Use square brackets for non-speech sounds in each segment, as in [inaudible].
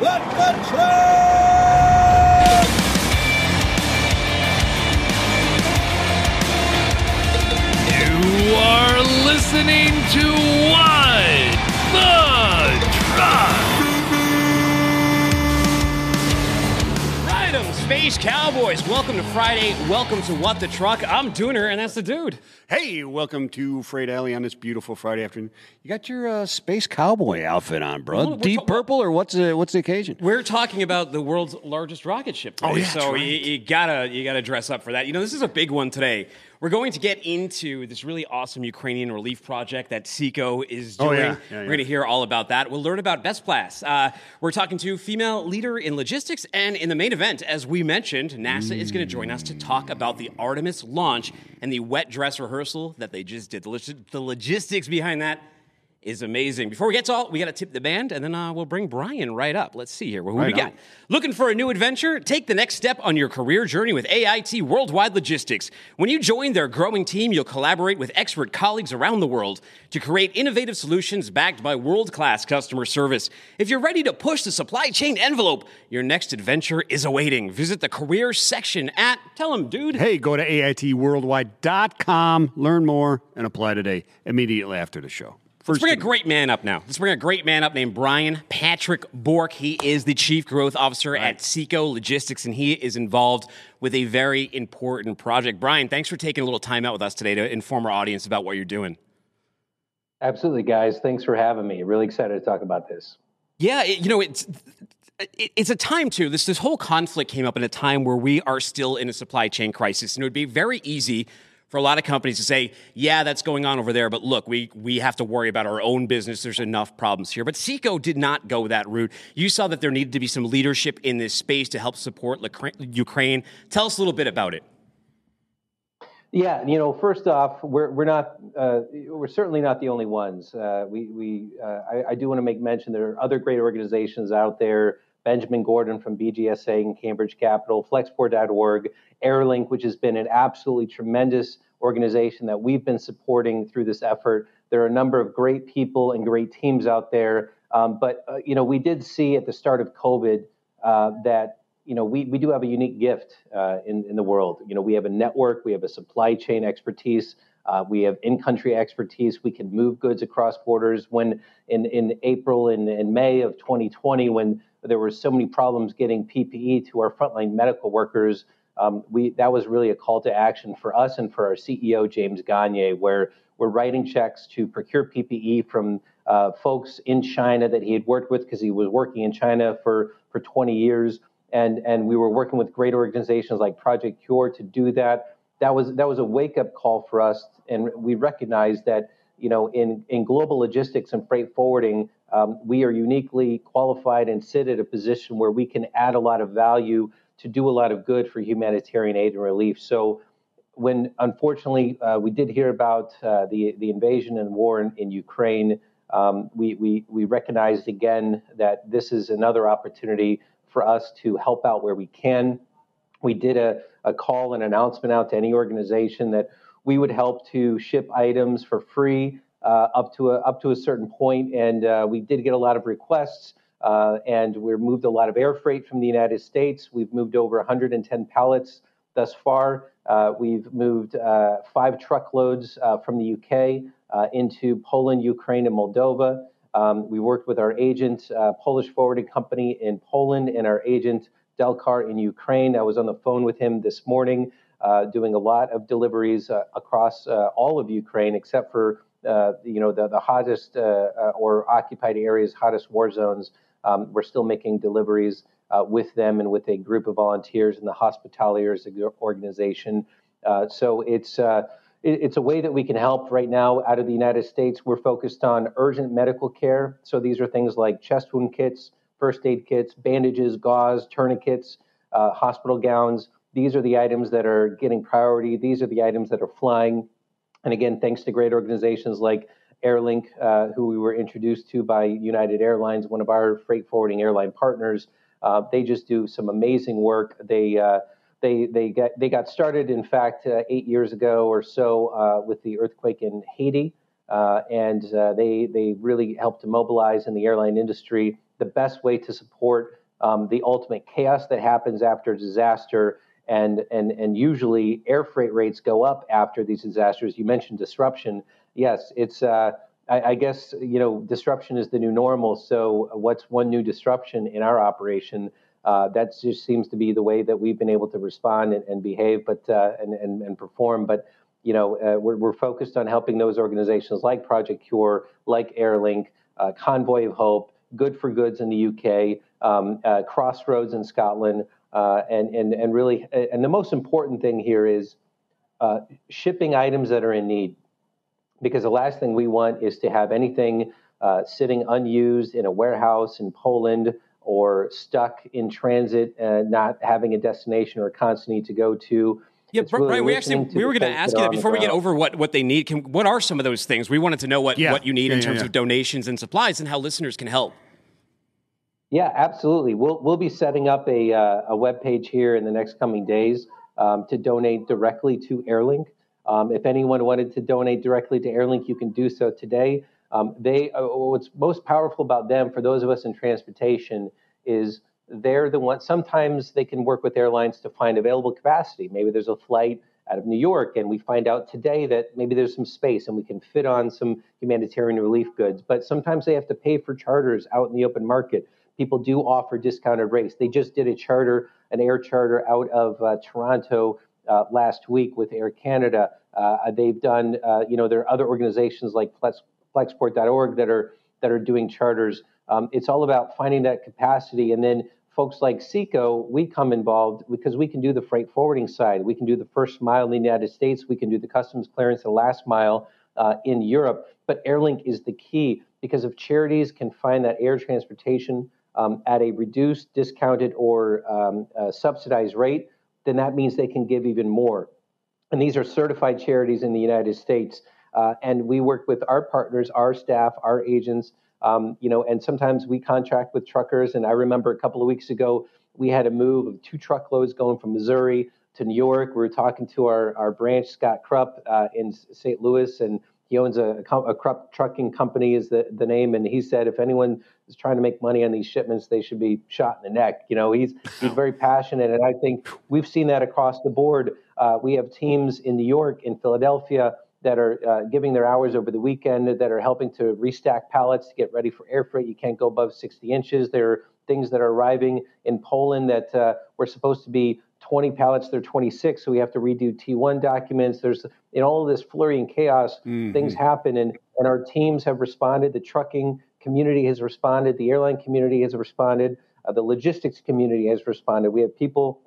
Let the! You are listening to Space Cowboys. Welcome to Friday. Welcome to What the Truck. I'm Dooner, and that's the dude. Hey, welcome to Freight Alley on this beautiful Friday afternoon. You got your uh, space cowboy outfit on, bro. Well, Deep ta- purple, or what's the what's the occasion? We're talking about the world's largest rocket ship today, Oh, yeah, so right. you, you gotta you gotta dress up for that. You know, this is a big one today. We're going to get into this really awesome Ukrainian relief project that Seko is Oh, doing. yeah. Yeah, We're going to hear all about that. We'll learn about Bestpass. Uh, we're talking to female leader in logistics, and in the main event, as we mentioned, NASA is going to join us to talk about the Artemis launch and the wet dress rehearsal that they just did. The, log- the logistics behind that is amazing. Before we get to all, we got to tip the band, and then uh, we'll bring Brian right up. Let's see here. Who we got? on. Looking for a new adventure? Take the next step on your career journey with AIT Worldwide Logistics. When you join their growing team, you'll collaborate with expert colleagues around the world to create innovative solutions backed by world class customer service. If you're ready to push the supply chain envelope, your next adventure is awaiting. Visit the career section at, tell them, dude. Hey, go to AITworldwide.com, learn more, and apply today, immediately after the show. Let's First bring a great man up now. Let's bring a great man up named Brian Patrick Bourke. He is the Chief Growth Officer at Seko Logistics, and he is involved with a very important project. Brian, thanks for taking a little time out with us today to inform our audience about what you're doing. Absolutely, guys. Thanks for having me. Really excited to talk about this. Yeah, it, you know, it's it's a time too. This this whole conflict came up in a time where we are still in a supply chain crisis, and it would be very easy for a lot of companies to say, "Yeah, that's going on over there," but look, we we have to worry about our own business. There's enough problems here. But Seko did not go that route. You saw that there needed to be some leadership in this space to help support Ukraine. Tell us a little bit about it. Yeah, you know, first off, we're we're not uh, we're certainly not the only ones. Uh, we we uh, I, I do want to make mention there are other great organizations out there. Benjamin Gordon from BGSA and Cambridge Capital, Flexport.org, Airlink, which has been an absolutely tremendous organization that we've been supporting through this effort. There are a number of great people and great teams out there. Um, but uh, you know, we did see at the start of COVID uh, that you know, we, we do have a unique gift uh, in, in the world. You know, we have a network, we have a supply chain expertise, uh, we have in-country expertise. We can move goods across borders. When in, in April and, and May of 2020, when there were so many problems getting PPE to our frontline medical workers, um, we that was really a call to action for us and for our CEO James Gagne, where we're writing checks to procure PPE from uh, folks in China that he had worked with because he was working in China for for 20 years and and we were working with great organizations like Project Cure to do that. That was that was a wake up call for us, and we recognized that you know in in global logistics and freight forwarding, um, we are uniquely qualified and sit at a position where we can add a lot of value to do a lot of good for humanitarian aid and relief. So. When unfortunately uh, we did hear about uh, the the invasion and war in, in Ukraine, um, we, we we recognized again that this is another opportunity for us to help out where we can. We did a, a call and announcement out to any organization that we would help to ship items for free uh, up to a up to a certain point, and uh, we did get a lot of requests. Uh, and we moved a lot of air freight from the United States. We've moved over 110 pallets thus far. Uh, we've moved uh, five truckloads uh, from the UK into Poland, Ukraine, and Moldova. Um, we worked with our agent, Polish forwarding company in Poland, and our agent, Delcar, in Ukraine. I was on the phone with him this morning, uh, doing a lot of deliveries uh, across uh, all of Ukraine, except for uh, you know the, the hottest uh, or occupied areas, hottest war zones. Um, we're still making deliveries with them and with a group of volunteers in the Hospitallers organization. So it's it's a way that we can help right now out of the United States. We're focused on urgent medical care. So these are things like chest wound kits, first aid kits, bandages, gauze, tourniquets, uh, hospital gowns. These are the items that are getting priority. These are the items that are flying. And again, thanks to great organizations like Airlink, uh, who we were introduced to by United Airlines, one of our freight forwarding airline partners. Uh, they just do some amazing work. They uh, they they got they got started, in fact, uh, eight years ago or so uh, with the earthquake in Haiti, and they they really helped to mobilize in the airline industry the best way to support um, the ultimate chaos that happens after disaster. And, and, and usually air freight rates go up after these disasters. You mentioned disruption. Yes, it's, uh, I, I, guess, you know, disruption is the new normal. So, what's one new disruption in our operation? Uh, that just seems to be the way that we've been able to respond and, and behave, but uh, and, and, and perform. But you know, uh, we're, we're focused on helping those organizations like Project Cure, like Airlink, uh, Convoy of Hope, Good for Goods in the UK, um, uh, Crossroads in Scotland, uh, and and and really, and the most important thing here is uh, shipping items that are in need, because the last thing we want is to have anything uh, sitting unused in a warehouse in Poland or stuck in transit, not having a destination or a continent to go to. Yeah, it's really we actually we were going to ask you that before we get over what, what they need. Can, what are some of those things? We wanted to know what, yeah. what you need yeah, in terms yeah, of donations and supplies and how listeners can help. Yeah, absolutely. We'll we'll be setting up a uh, a web page here in the next coming days um, to donate directly to Airlink. Um, if anyone wanted to donate directly to Airlink, you can do so today. Um, they uh, what's most powerful about them for those of us in transportation is they're the ones, sometimes they can work with airlines to find available capacity. Maybe there's a flight out of New York, and we find out today that maybe there's some space and we can fit on some humanitarian relief goods. But sometimes they have to pay for charters out in the open market. People do offer discounted rates. They just did a charter, an air charter out of uh, Toronto uh, last week with Air Canada. Uh, they've done, uh, you know, there are other organizations like Flex, Flexport.org that are that are doing charters. Um, it's all about finding that capacity and then folks like SEKO, we come involved because we can do the freight forwarding side. We can do the first mile in the United States. We can do the customs clearance, the last mile uh, in Europe. But Airlink is the key because if charities can find that air transportation um, at a reduced, discounted, or um, uh, subsidized rate, then that means they can give even more. And these are certified charities in the United States. Uh, and we work with our partners, our staff, our agents um, you know, and sometimes we contract with truckers. And I remember a couple of weeks ago, we had a move of two truckloads going from Missouri to New York. We were talking to our, our branch, Scott Krupp, uh, in St. Louis, and he owns a, a Krupp trucking company is the, the name. And he said, if anyone is trying to make money on these shipments, they should be shot in the neck. You know, he's, he's very passionate. And I think we've seen that across the board. Uh, we have teams in New York, in Philadelphia, that are uh, giving their hours over the weekend that are helping to restack pallets to get ready for air freight. You can't go above 60 inches. There are things that are arriving in Poland that uh, were supposed to be 20 pallets, they're 26, so we have to redo T1 documents. There's in all of this flurry and chaos, mm-hmm. things happen, and, and our teams have responded. The trucking community has responded, the airline community has responded, uh, the logistics community has responded. We have people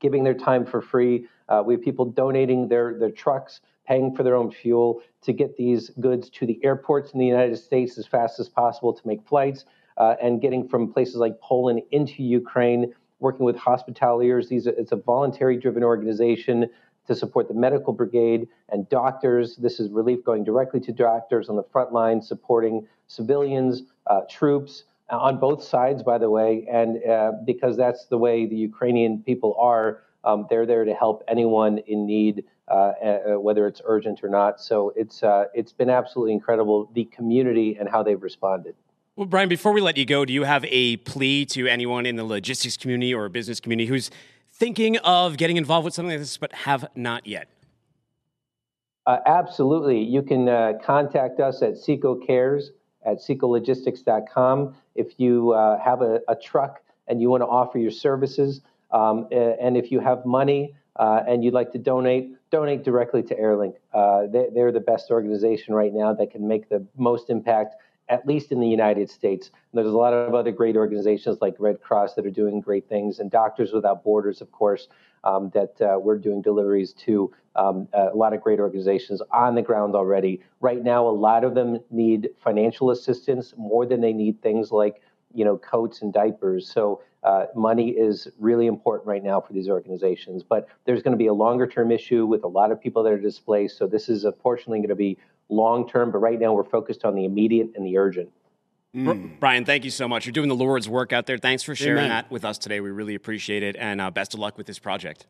giving their time for free. Uh, we have people donating their, their trucks paying for their own fuel to get these goods to the airports in the United States as fast as possible to make flights, uh, and getting from places like Poland into Ukraine, working with hospitallers. These it's a voluntary driven organization to support the medical brigade and doctors. This is relief going directly to doctors on the front line, supporting civilians, uh, troops uh, on both sides, by the way, and uh, because that's the way the Ukrainian people are. Um, they're there to help anyone in need whether it's urgent or not. So it's uh, it's been absolutely incredible the community and how they've responded. Well, Brian, before we let you go, do you have a plea to anyone in the logistics community or business community who's thinking of getting involved with something like this but have not yet? Uh, absolutely. You can uh, contact us at Seko Cares at sekologistics.com if you uh, have a, a, truck and you want to offer your services. Um, and if you have money uh, and you'd like to donate, donate directly to Airlink. Uh, they, they're the best organization right now that can make the most impact, at least in the United States. And there's a lot of other great organizations like Red Cross that are doing great things, and Doctors Without Borders, of course, um, that uh, we're doing deliveries to. Um, a lot of great organizations on the ground already. Right now, a lot of them need financial assistance more than they need things like you know coats and diapers. So uh, money is really important right now for these organizations. But there's going to be a longer term issue with a lot of people that are displaced. So this is unfortunately going to be long term. But right now we're focused on the immediate and the urgent. Mm. Brian, thank you so much. You're doing the Lord's work out there. Thanks for sharing Amen. that with us today. We really appreciate it, and uh, best of luck with this project.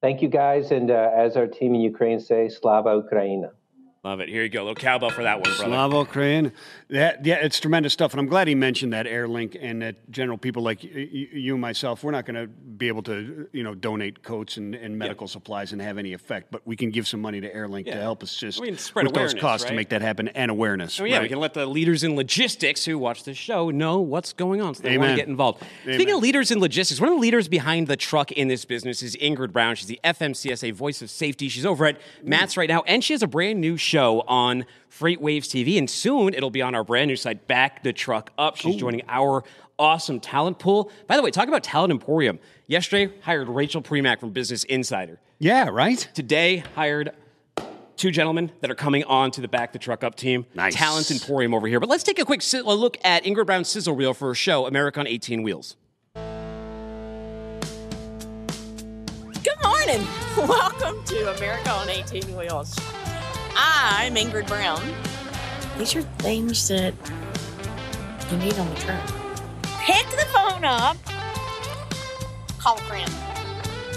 Thank you, guys. And uh, as our team in Ukraine say, Slava Ukraina. Love it. Here you go. A little cowbell for that one, brother. Slava Ukraine. That yeah, it's tremendous stuff, and I'm glad he mentioned that Airlink and that general people like you and myself. We're not going to be able to you know donate coats and, and medical supplies and have any effect, but we can give some money to Airlink Yeah. to help assist just We can spread with those costs to make that happen and awareness. Oh, yeah, we can let the leaders in logistics who watch this show know what's going on so they want to get involved. Speaking of leaders in logistics, one of the leaders behind the truck in this business is Ingrid Brown. She's the FMCSA voice of safety. She's over at MATS right now, and she has a brand new show on FreightWaves TV, and soon it'll be on our brand new site, Back the Truck Up. She's joining our awesome talent pool. By the way, talk about Talent Emporium. Yesterday, hired Rachel Premack from Business Insider. yeah, right. Today, hired two gentlemen that are coming on to the Back the Truck Up team. Nice. Talent Emporium over here. But let's take a quick si- a look at Ingrid Brown's sizzle reel for her show, America on 18 Wheels. Good morning. [laughs] Welcome to America on 18 Wheels. I'm Ingrid Brown. These are things that you need on the truck. Pick the phone up. Call a friend.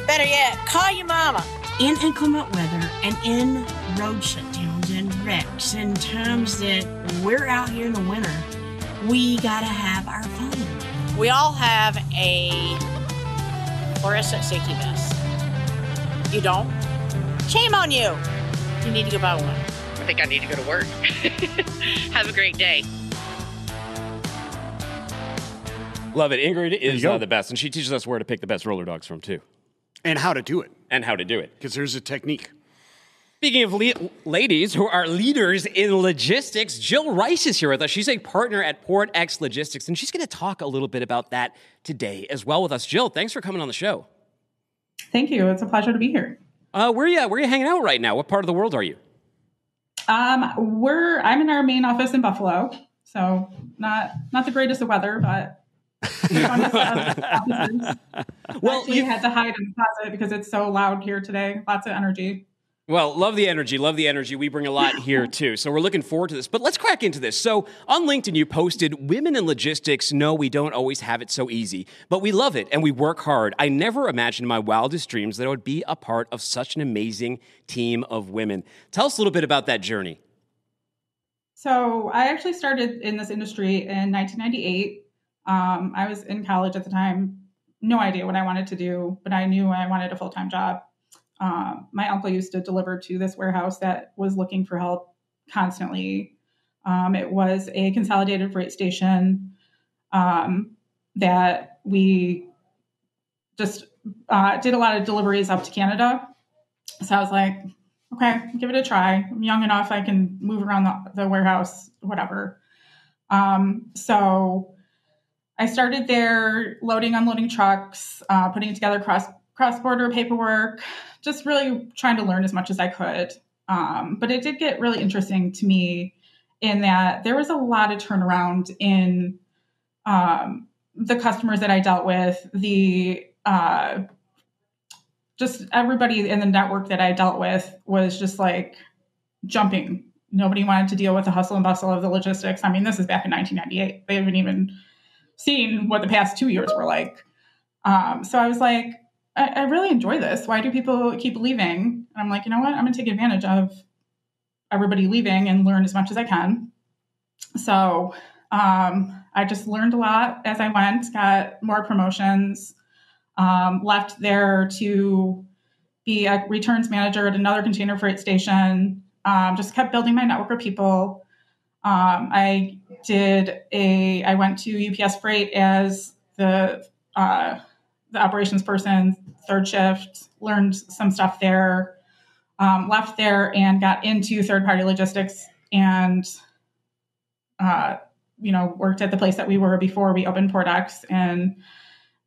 Better yet, call your mama. in inclement weather and in road shutdowns and wrecks and times that we're out here in the winter, we gotta have our phone. We all have a fluorescent safety vest. You don't? Shame on you. You need to go buy one. I think I need to go to work. [laughs] Have a great day. Love it. Ingrid is uh, the best, and she teaches us where to pick the best roller dogs from, too, And how to do it and how to do it. because there's a technique. Speaking of le- ladies who are leaders in logistics, Jill Rice is here with us. She's a partner at Port X Logistics, and she's going to talk a little bit about that today as well with us. Jill, thanks for coming on the show. Thank you. It's a pleasure to be here. Uh, where are you? Where are you hanging out right now? What part of the world are you? Um, we're I'm in our main office in Buffalo, so not not the greatest of weather, but fun stuff. Offices. Well, Actually you- had to hide in the closet because it's so loud here today. Lots of energy. Well, love the energy. Love the energy. We bring a lot here too. So we're looking forward to this. But let's crack into this. So on LinkedIn, you posted Women in logistics know we don't always have it so easy, but we love it and we work hard. I never imagined in my wildest dreams that I would be a part of such an amazing team of women. Tell us a little bit about that journey. So I actually started in this industry in 1998. Um, I was in college at the time, no idea what I wanted to do, but I knew I wanted a full time job. Um, my uncle used to deliver to this warehouse that was looking for help constantly. Um, it was a consolidated freight station um, that we just uh, did a lot of deliveries up to Canada. So I was like, okay, give it a try. I'm young enough, I can move around the, the warehouse, whatever. Um, so I started there loading, unloading trucks, uh, putting together cross cross border paperwork, just really trying to learn as much as I could. Um, but it did get really interesting to me in that there was a lot of turnaround in um, the customers that I dealt with, the uh, just everybody in the network that I dealt with was just like jumping. Nobody wanted to deal with the hustle and bustle of the logistics. I mean, this is back in 1998. They haven't even seen what the past two years were like. Um, so I was like, I, I really enjoy this. Why do people keep leaving? And I'm like, you know what? I'm going to take advantage of everybody leaving and learn as much as I can. So um, I just learned a lot as I went, got more promotions, um, left there to be a returns manager at another container freight station. Um, just kept building my network of people. Um, I did a. I went to UPS Freight as the uh, the operations person, third shift. Learned some stuff there. Um, left there and got into third party logistics and uh, you know worked at the place that we were before we opened Port X and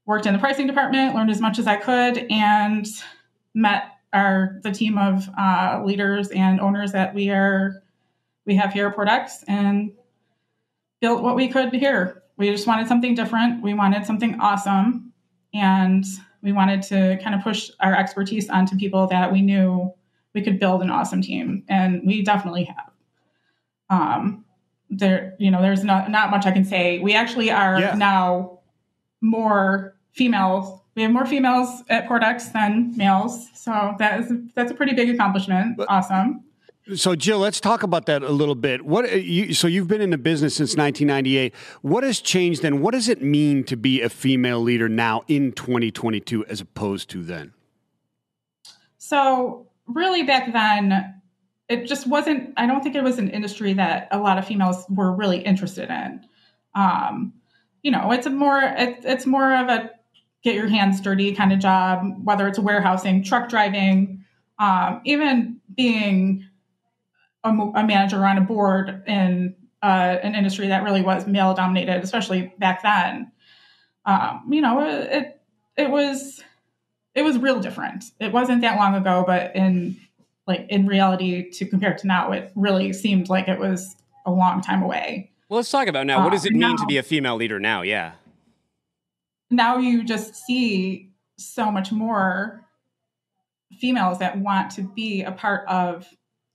worked in the pricing department. Learned as much as I could and met our the team of uh, leaders and owners that we are we have here at Port X and built what we could here. We just wanted something different. We wanted something awesome, and we wanted to kind of push our expertise onto people that we knew we could build an awesome team, and we definitely have. Um, there, you know, there's not not much I can say. We actually are Yeah. now more females. We have more females at Port X than males, so that is that's a pretty big accomplishment. But- awesome. So, Jill, let's talk about that a little bit. What uh, you, so you've been in the business since 1998. What has changed then? What does it mean to be a female leader now in 2022 as opposed to then? So, really, back then, it just wasn't. I don't think it was an industry that a lot of females were really interested in. Um, you know, it's a more it, it's more of a get your hands dirty kind of job, whether it's warehousing, truck driving, um, even being a, a, manager on a board in uh, an industry that really was male dominated, especially back then. Um, you know, it it was it was real different. It wasn't that long ago, but in like in reality, to compare to now, it really seemed like it was a long time away. Well, let's talk about now. What does it uh, mean now, to be a female leader now? Yeah. Now you just see so much more females that want to be a part of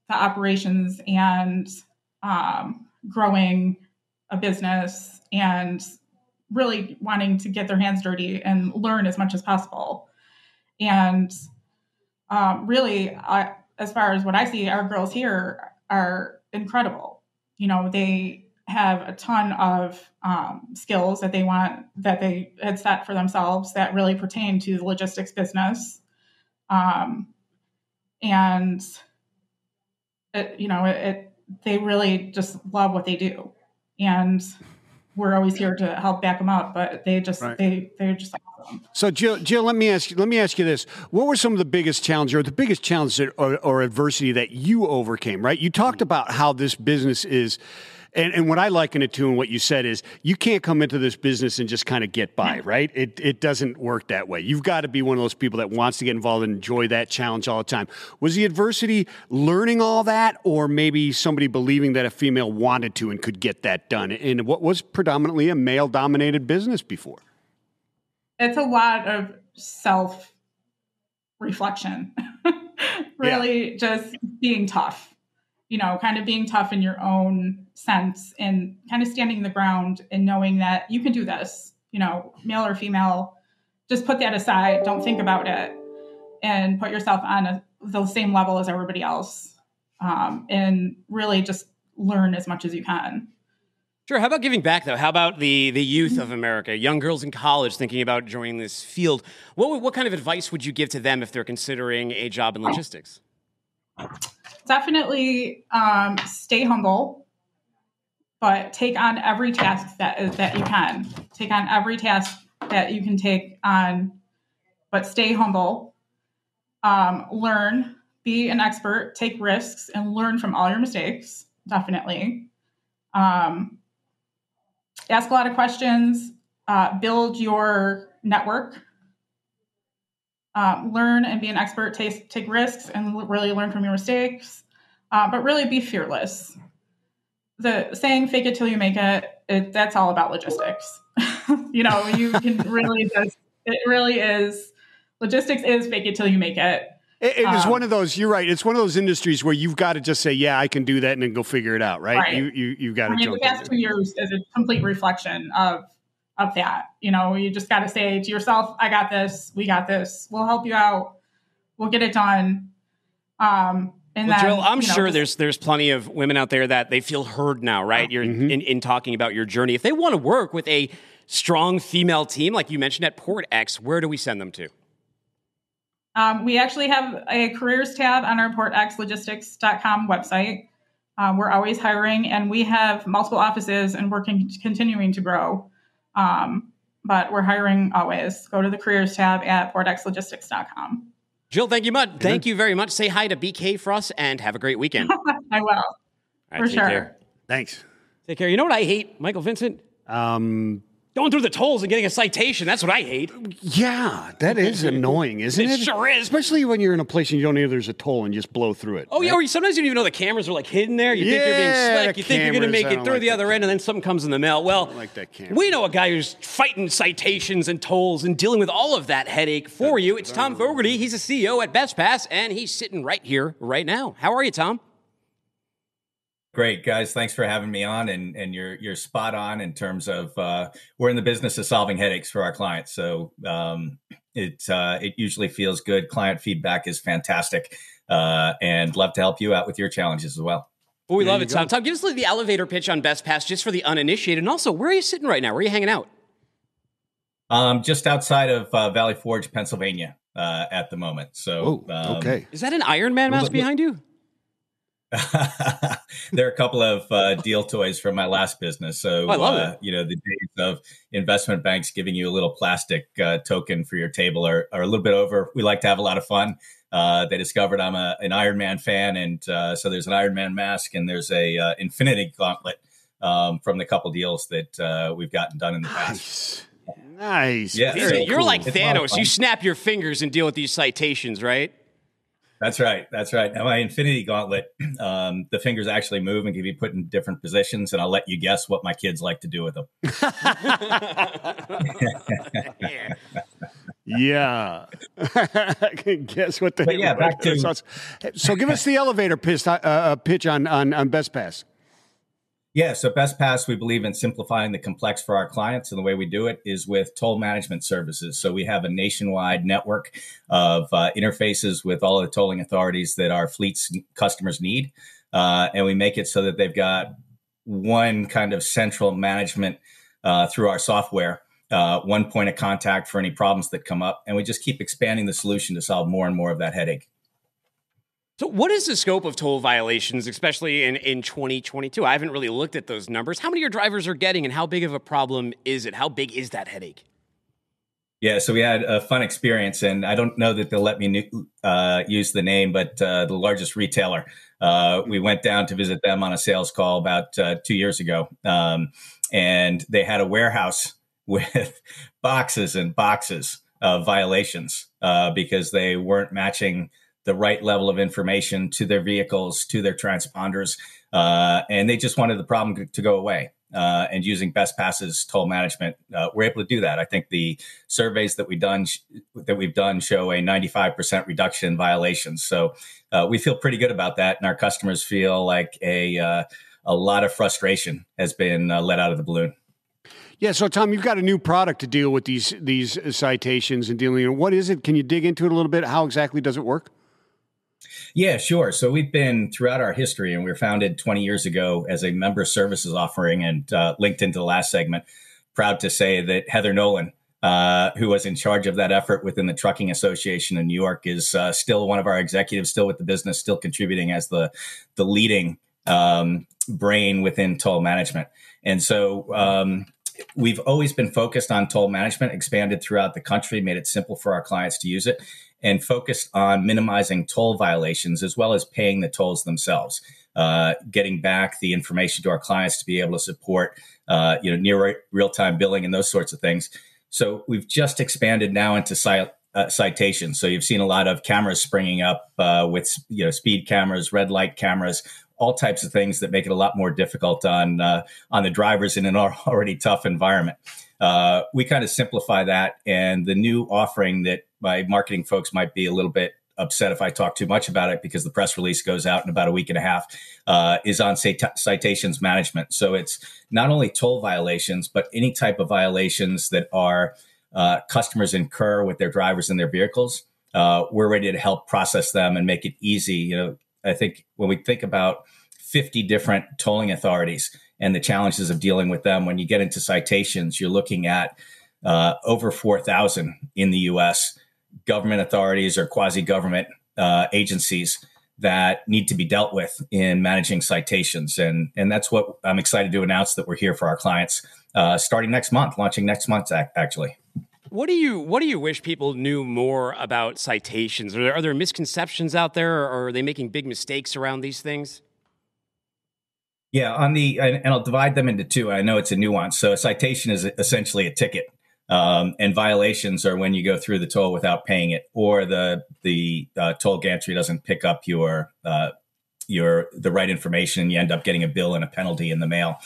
the operations and um, growing a business and really wanting to get their hands dirty and learn as much as possible. And um, really, I, as far as what I see, our girls here are incredible. You know, they have a ton of um, skills that they want that they had set for themselves that really pertain to the logistics business. Um, and it, you know, it, it, they really just love what they do, and we're always here to help back them up. But they just right. they they're just awesome. So Jill, Jill, let me ask you. Let me ask you this: What were some of the biggest challenges, or the biggest challenges or, or adversity that you overcame? Right, you talked about how this business is and, and what I liken it to and what you said is you can't come into this business and just kind of get by, right? It, it doesn't work that way. You've got to be one of those people that wants to get involved and enjoy that challenge all the time. Was the adversity learning all that, or maybe somebody believing that a female wanted to and could get that done in what was predominantly a male dominated business before? It's a lot of self reflection, [laughs] really yeah. just being tough you know, kind of being tough in your own sense and kind of standing the ground and knowing that you can do this, you know, male or female, just put that aside, don't think about it, and put yourself on a, the same level as everybody else, um, and really just learn as much as you can. Sure. How about giving back, though? How about the the youth of America, young girls in college thinking about joining this field? What what kind of advice would you give to them if they're considering a job in logistics? Definitely um, stay humble, but take on every task that that you can. Take on every task that you can take on, but stay humble. Um, learn, be an expert, take risks, and learn from all your mistakes. Definitely. Um, ask a lot of questions. Uh, build your network um, learn and be an expert, take, take risks, and really learn from your mistakes. Uh, but really be fearless. The saying "fake it till you make it," it that's all about logistics. [laughs] you know, you can really just it really is logistics is fake it till you make it. It, it um, one of those. You're right. It's one of those industries where you've got to just say, "Yeah, I can do that," and then go figure it out. Right? right. You you you've got to. I mean, the past two years is a complete reflection of of that. You know, you just got to say to yourself, I got this, we got this, we'll help you out, we'll get it done. Um, and well, then, Jill, I'm you know, sure there's there's plenty of women out there that they feel heard now, right? You're mm-hmm. in, in talking about your journey. If they want to work with a strong female team, like you mentioned at Port X, where do we send them to? Um, we actually have a careers tab on our portxlogistics.com website. Um, we're always hiring, and we have multiple offices, and we're con- continuing to grow. Um, but we're hiring always. Go to the careers tab at portxlogistics.com. Jill, thank you much. Thank you very much. Say hi to BK for us and have a great weekend. [laughs] I will. Right, for sure. Care. Thanks. Take care. You know what I hate, Michael Vincent? Um, Going through the tolls and getting a citation. That's what I hate. Yeah, that is [laughs] annoying, isn't it? It sure is. Especially when you're in a place and you don't know there's a toll and you just blow through it. Oh, right? yeah, or sometimes you don't even know the cameras are like hidden there. You yeah, think you're being slick. You think you're going to make it through like the other end and then something comes in the mail. Well, like that camera. we know a guy who's fighting citations and tolls and dealing with all of that headache for you. It's Tom Fogarty. He's a CEO at Best Pass and he's sitting right here right now. How are you, Tom? Great guys, thanks for having me on, and and you're you're spot on in terms of uh, we're in the business of solving headaches for our clients. So um, it uh, it usually feels good. Client feedback is fantastic, uh, and love to help you out with your challenges as well. Well, we There love it, Tom. go. Tom, give us the elevator pitch on Best Pass just for the uninitiated. And also, where are you sitting right now? Where are you hanging out? Um, just outside of uh, Valley Forge, Pennsylvania, uh, at the moment. So um, okay. Is that an Iron Man Well, mouse behind you? [laughs] there are a couple of uh, deal toys from my last business. So Oh, uh, you know the days of investment banks giving you a little plastic uh, token for your table are, are a little bit over. We like to have a lot of fun. Uh, they discovered I'm a, an Iron Man fan, and uh, so there's an Iron Man mask and there's a uh, Infinity Gauntlet um, from the couple deals that uh, we've gotten done in the past. Nice. Nice. Yeah, You're, so you're cool. like It's a lot of Thanos. You snap your fingers and deal with these citations, right? That's right. That's right. Now, my Infinity Gauntlet, [clears throat] um, the fingers actually move and can be put in different positions, and I'll let you guess what my kids like to do with them. [laughs] Yeah. I [laughs] can guess what the But yeah, back to- so, so give us the elevator pitch, uh, uh, pitch on, on on Best Pass. Yeah, so Best Pass, we believe in simplifying the complex for our clients, and the way we do it is with toll management services. So we have a nationwide network of uh, interfaces with all of the tolling authorities that our fleets customers need, uh, and we make it so that they've got one kind of central management uh, through our software, uh, one point of contact for any problems that come up, and we just keep expanding the solution to solve more and more of that headache. So, what is the scope of toll violations, especially in, in 2022? I haven't really looked at those numbers. How many of your drivers are getting, and how big of a problem is it? How big is that headache? Yeah, so we had a fun experience, and I don't know that they'll let me uh, use the name, but uh, the largest retailer. Uh, we went down to visit them on a sales call about uh, two years ago, um, and they had a warehouse [laughs] with boxes and boxes of violations uh, because they weren't matching the right level of information to their vehicles, to their transponders, uh, and they just wanted the problem to go away. Uh, and using Bestpass's toll management, uh, we're able to do that. I think the surveys that we've done that we've done show a 95% reduction in violations. So uh, we feel pretty good about that, and our customers feel like a uh, a lot of frustration has been uh, let out of the balloon. Yeah, so Tom, you've got a new product to deal with these these citations and dealing. What is it? Can you dig into it a little bit? How exactly does it work? Yeah, sure. So we've been throughout our history, and we were founded 20 years ago as a member services offering, and uh, linked into the last segment. Proud to say that Heather Nolan, uh, who was in charge of that effort within the Trucking Association in New York, is uh, still one of our executives, still with the business, still contributing as the the leading um, brain within toll management. And so um, we've always been focused on toll management, expanded throughout the country, made it simple for our clients to use it, and focused on minimizing toll violations as well as paying the tolls themselves. Uh, getting back the information to our clients to be able to support, uh, you know, near real time billing and those sorts of things. So we've just expanded now into uh, citations. So you've seen a lot of cameras springing up uh, with you know speed cameras, red light cameras, all types of things that make it a lot more difficult on uh, on the drivers in an [laughs] already tough environment. Uh, we kind of simplify that, and the new offering that my marketing folks might be a little bit upset if I talk too much about it because the press release goes out in about a week and a half uh, is on cita- citations management. So it's not only toll violations, but any type of violations that are uh, customers incur with their drivers and their vehicles. Uh, we're ready to help process them and make it easy. You know, I think when we think about 50 different tolling authorities and the challenges of dealing with them, when you get into citations, you're looking at uh, over 4,000 in the US government authorities or quasi government uh, agencies that need to be dealt with in managing citations. And, and that's what I'm excited to announce that we're here for our clients uh, starting next month, launching next month, actually. What do you What do you wish people knew more about citations? Are there, are there misconceptions out there, or are they making big mistakes around these things? Yeah, on the and, I'll divide them into two. I know it's a nuance. So a citation is essentially a ticket, um, and violations are when you go through the toll without paying it, or the the uh, toll gantry doesn't pick up your uh, your the right information, and you end up getting a bill and a penalty in the mail.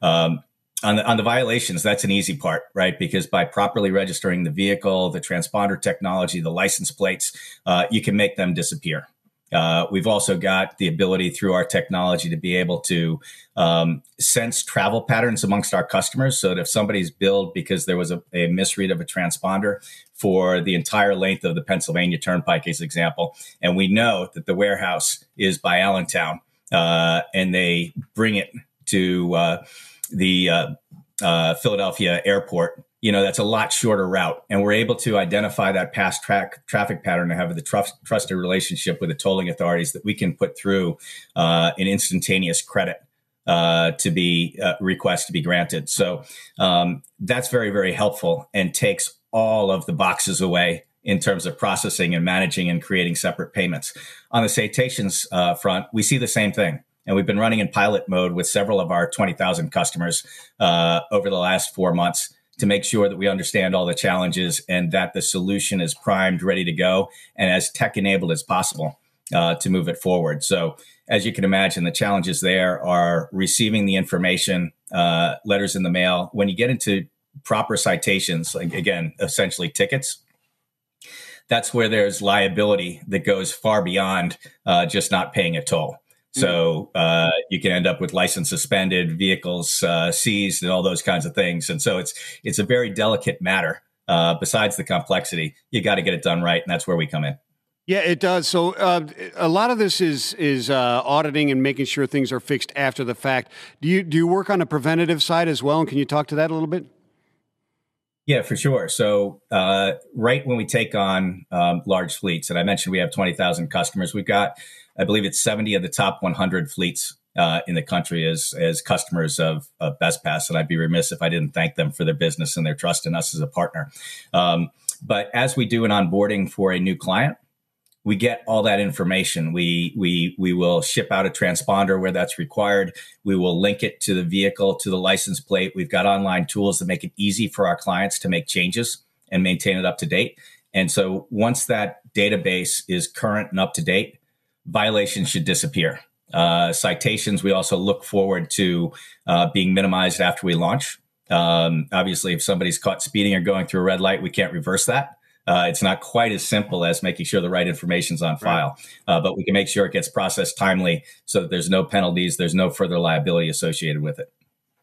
Um, on the on the violations, that's an easy part, right? Because by properly registering the vehicle, the transponder technology, the license plates, uh, you can make them disappear. Uh, we've also got the ability through our technology to be able to um, sense travel patterns amongst our customers. So that if somebody's billed because there was a, a, misread of a transponder for the entire length of the Pennsylvania Turnpike, as example, and we know that the warehouse is by Allentown, uh, and they bring it to uh, the uh, uh, Philadelphia airport you know that's a lot shorter route. And we're able to identify that past track traffic pattern and have the trust, trusted relationship with the tolling authorities that we can put through uh, an instantaneous credit uh, to be uh, request to be granted. So um, that's very very helpful and takes all of the boxes away in terms of processing and managing and creating separate payments. On the citations uh, front we see the same thing and we've been running in pilot mode with several of our 20,000 customers uh, over the last four months to make sure that we understand all the challenges and that the solution is primed, ready to go, and as tech enabled as possible uh, to move it forward. So, as you can imagine, the challenges there are receiving the information, uh, letters in the mail. When you get into proper citations, like again, essentially tickets, that's where there's liability that goes far beyond uh, just not paying a toll. So uh, you can end up with license suspended, vehicles uh, seized, and all those kinds of things. And so it's it's a very delicate matter. Uh, besides the complexity, you got to get it done right, and that's where we come in. Yeah, it does. So uh, a lot of this is is uh, auditing and making sure things are fixed after the fact. Do you do you work on the preventative side as well? And can you talk to that a little bit? Yeah, for sure. So, uh, right when we take on um, large fleets, and I mentioned we have 20,000 customers, we've got I believe it's 70 of the top 100 fleets uh, in the country as as customers of, of BestPass, and I'd be remiss if I didn't thank them for their business and their trust in us as a partner. Um, but as we do an onboarding for a new client, we get all that information. We we we will ship out a transponder where that's required. We will link it to the vehicle to the license plate. We've got online tools that make it easy for our clients to make changes and maintain it up to date. And so once that database is current and up to date, violations should disappear. Uh, citations, we also look forward to uh, being minimized after we launch. Um, obviously, if somebody's caught speeding or going through a red light, we can't reverse that. Uh, it's not quite as simple as making sure the right information's on file, right. Uh, but we can make sure it gets processed timely so that there's no penalties, there's no further liability associated with it.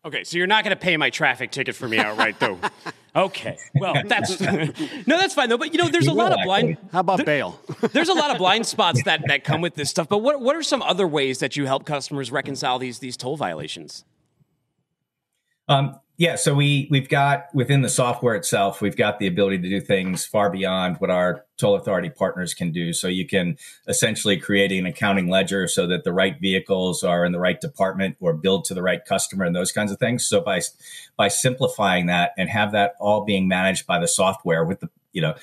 Okay, so you're not going to pay my traffic ticket for me outright, though. [laughs] Okay, well, [laughs] that's [laughs] no, that's fine though. But you know, there's a lot of blind. How about there, bail? there's a lot of blind spots that that come with this stuff. But what what are some other ways that you help customers reconcile these these toll violations? Um, yeah, so we we've got within the software itself, we've got the ability to do things far beyond what our toll authority partners can do. So you can essentially create an accounting ledger so that the right vehicles are in the right department or billed to the right customer and those kinds of things. So by by simplifying that and have that all being managed by the software with the you know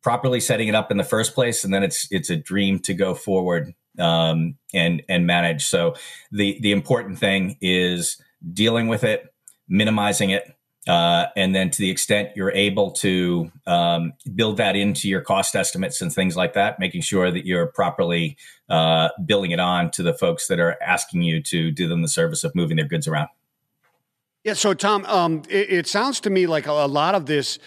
properly setting it up in the first place, and then it's it's a dream to go forward um, and and manage. So the the important thing is dealing with it minimizing it. Uh, and then to the extent you're able to um, build that into your cost estimates and things like that, making sure that you're properly uh, billing it on to the folks that are asking you to do them the service of moving their goods around. Yeah. So, Tom, um, it, it, sounds to me like a, a lot of this